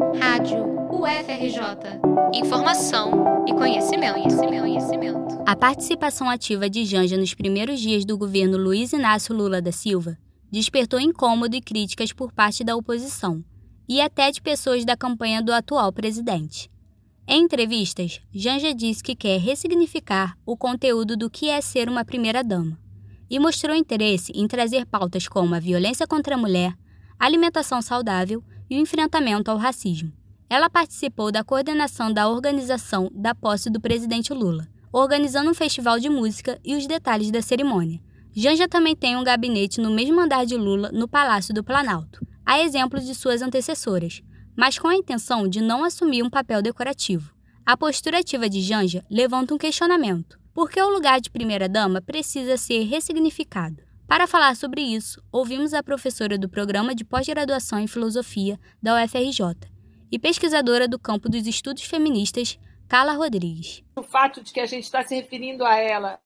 Rádio UFRJ. Informação e conhecimento, conhecimento, conhecimento. A participação ativa de Janja nos primeiros dias do governo Luiz Inácio Lula da Silva despertou incômodo e críticas por parte da oposição e até de pessoas da campanha do atual presidente. Em entrevistas, Janja disse que quer ressignificar o conteúdo do que é ser uma primeira-dama e mostrou interesse em trazer pautas como a violência contra a mulher, alimentação saudável e o enfrentamento ao racismo. Ela participou da coordenação da organização da posse do presidente Lula, organizando um festival de música e os detalhes da cerimônia. Janja também tem um gabinete no mesmo andar de Lula, no Palácio do Planalto, a exemplo de suas antecessoras, mas com a intenção de não assumir um papel decorativo. A postura ativa de Janja levanta um questionamento. Por que o lugar de primeira-dama precisa ser ressignificado? Para falar sobre isso, ouvimos a professora do Programa de Pós-Graduação em Filosofia da UFRJ e pesquisadora do campo dos estudos feministas, Carla Rodrigues. O fato de que a gente está se referindo a ela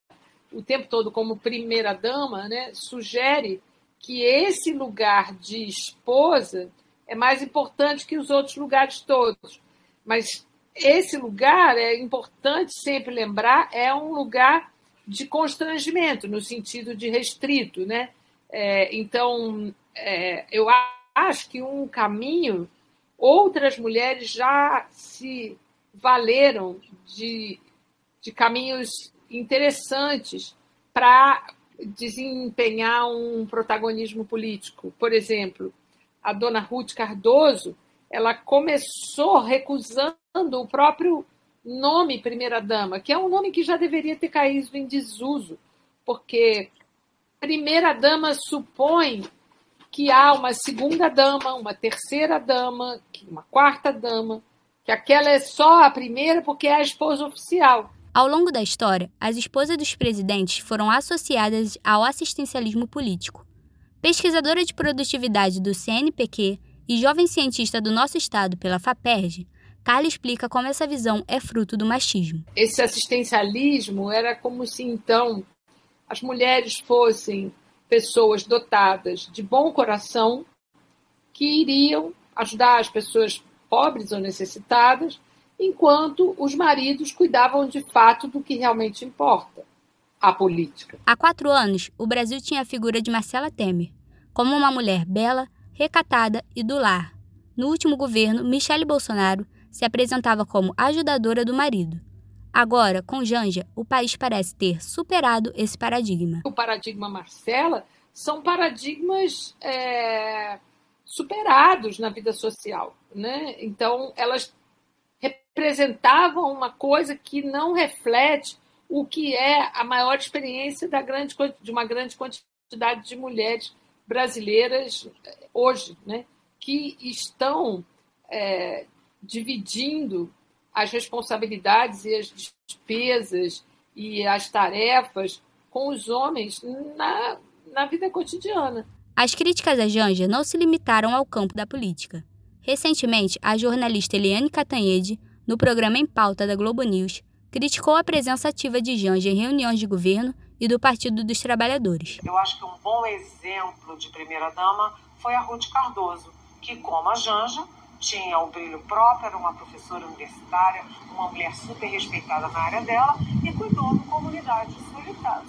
o tempo todo como primeira-dama né, sugere que esse lugar de esposa é mais importante que os outros lugares todos. Mas esse lugar, é importante sempre lembrar, é um lugar de constrangimento, no sentido de restrito. Né? É, então, é, eu acho que um caminho, outras mulheres já se valeram de, de caminhos interessantes para desempenhar um protagonismo político. Por exemplo, a dona Ruth Cardoso, ela começou recusando o próprio nome primeira-dama, que é um nome que já deveria ter caído em desuso, porque primeira-dama supõe que há uma segunda-dama, uma terceira-dama, uma quarta-dama, que aquela é só a primeira porque é a esposa oficial. Ao longo da história, as esposas dos presidentes foram associadas ao assistencialismo político. Pesquisadora de produtividade do CNPq e jovem cientista do nosso estado pela FAPERJ, Carla explica como essa visão é fruto do machismo. Esse assistencialismo era como se então as mulheres fossem pessoas dotadas de bom coração que iriam ajudar as pessoas pobres ou necessitadas, enquanto os maridos cuidavam de fato do que realmente importa a política. Há quatro anos, o Brasil tinha a figura de Marcela Temer, como uma mulher bela, recatada e do lar. No último governo, Michele Bolsonaro se apresentava como ajudadora do marido. Agora, com Janja, o país parece ter superado esse paradigma. O paradigma Marcela são paradigmas é, superados na vida social. Né? Então, elas representavam uma coisa que não reflete o que é a maior experiência da grande, de uma grande quantidade de mulheres brasileiras hoje, né, que estão é, dividindo as responsabilidades e as despesas e as tarefas com os homens na, na vida cotidiana. As críticas a Janja não se limitaram ao campo da política. Recentemente, a jornalista Eliane Catanhede, no programa Em Pauta da Globo News, criticou a presença ativa de Janja em reuniões de governo e do Partido dos Trabalhadores. Eu acho que um bom exemplo de primeira-dama foi a Ruth Cardoso, que, como a Janja, tinha o brilho próprio, era uma professora universitária, uma mulher super respeitada na área dela e cuidou da comunidade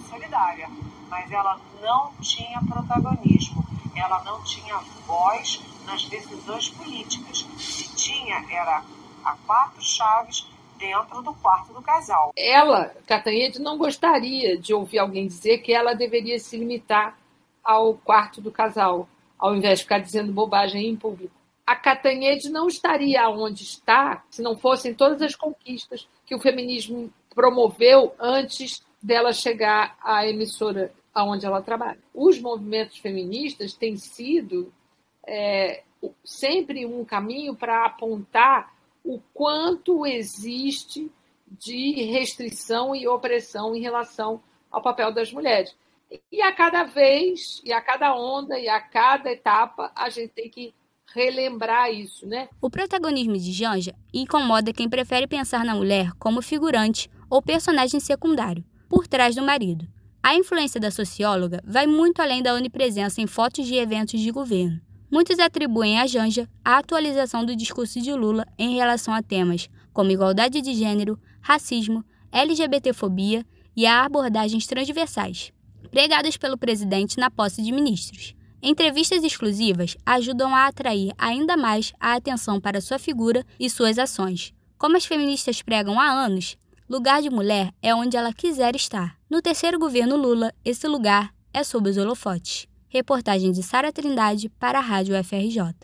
solidária. Mas ela não tinha protagonismo, ela não tinha voz nas decisões políticas. Se tinha, era a quatro chaves dentro do quarto do casal. Ela, Catanhede, não gostaria de ouvir alguém dizer que ela deveria se limitar ao quarto do casal, ao invés de ficar dizendo bobagem em público. A Catanhede não estaria onde está se não fossem todas as conquistas que o feminismo promoveu antes dela chegar à emissora onde ela trabalha. Os movimentos feministas têm sido é, sempre um caminho para apontar o quanto existe de restrição e opressão em relação ao papel das mulheres. E a cada vez, e a cada onda, e a cada etapa, a gente tem que relembrar isso, né? O protagonismo de Janja incomoda quem prefere pensar na mulher como figurante ou personagem secundário, por trás do marido. A influência da socióloga vai muito além da onipresença em fotos de eventos de governo. Muitos atribuem a Janja a atualização do discurso de Lula em relação a temas como igualdade de gênero, racismo, LGBTfobia e a abordagens transversais, pregadas pelo presidente na posse de ministros. Entrevistas exclusivas ajudam a atrair ainda mais a atenção para sua figura e suas ações. Como as feministas pregam há anos, lugar de mulher é onde ela quiser estar. No terceiro governo Lula, esse lugar é sob os holofotes. Reportagem de Sara Trindade para a Rádio FRJ.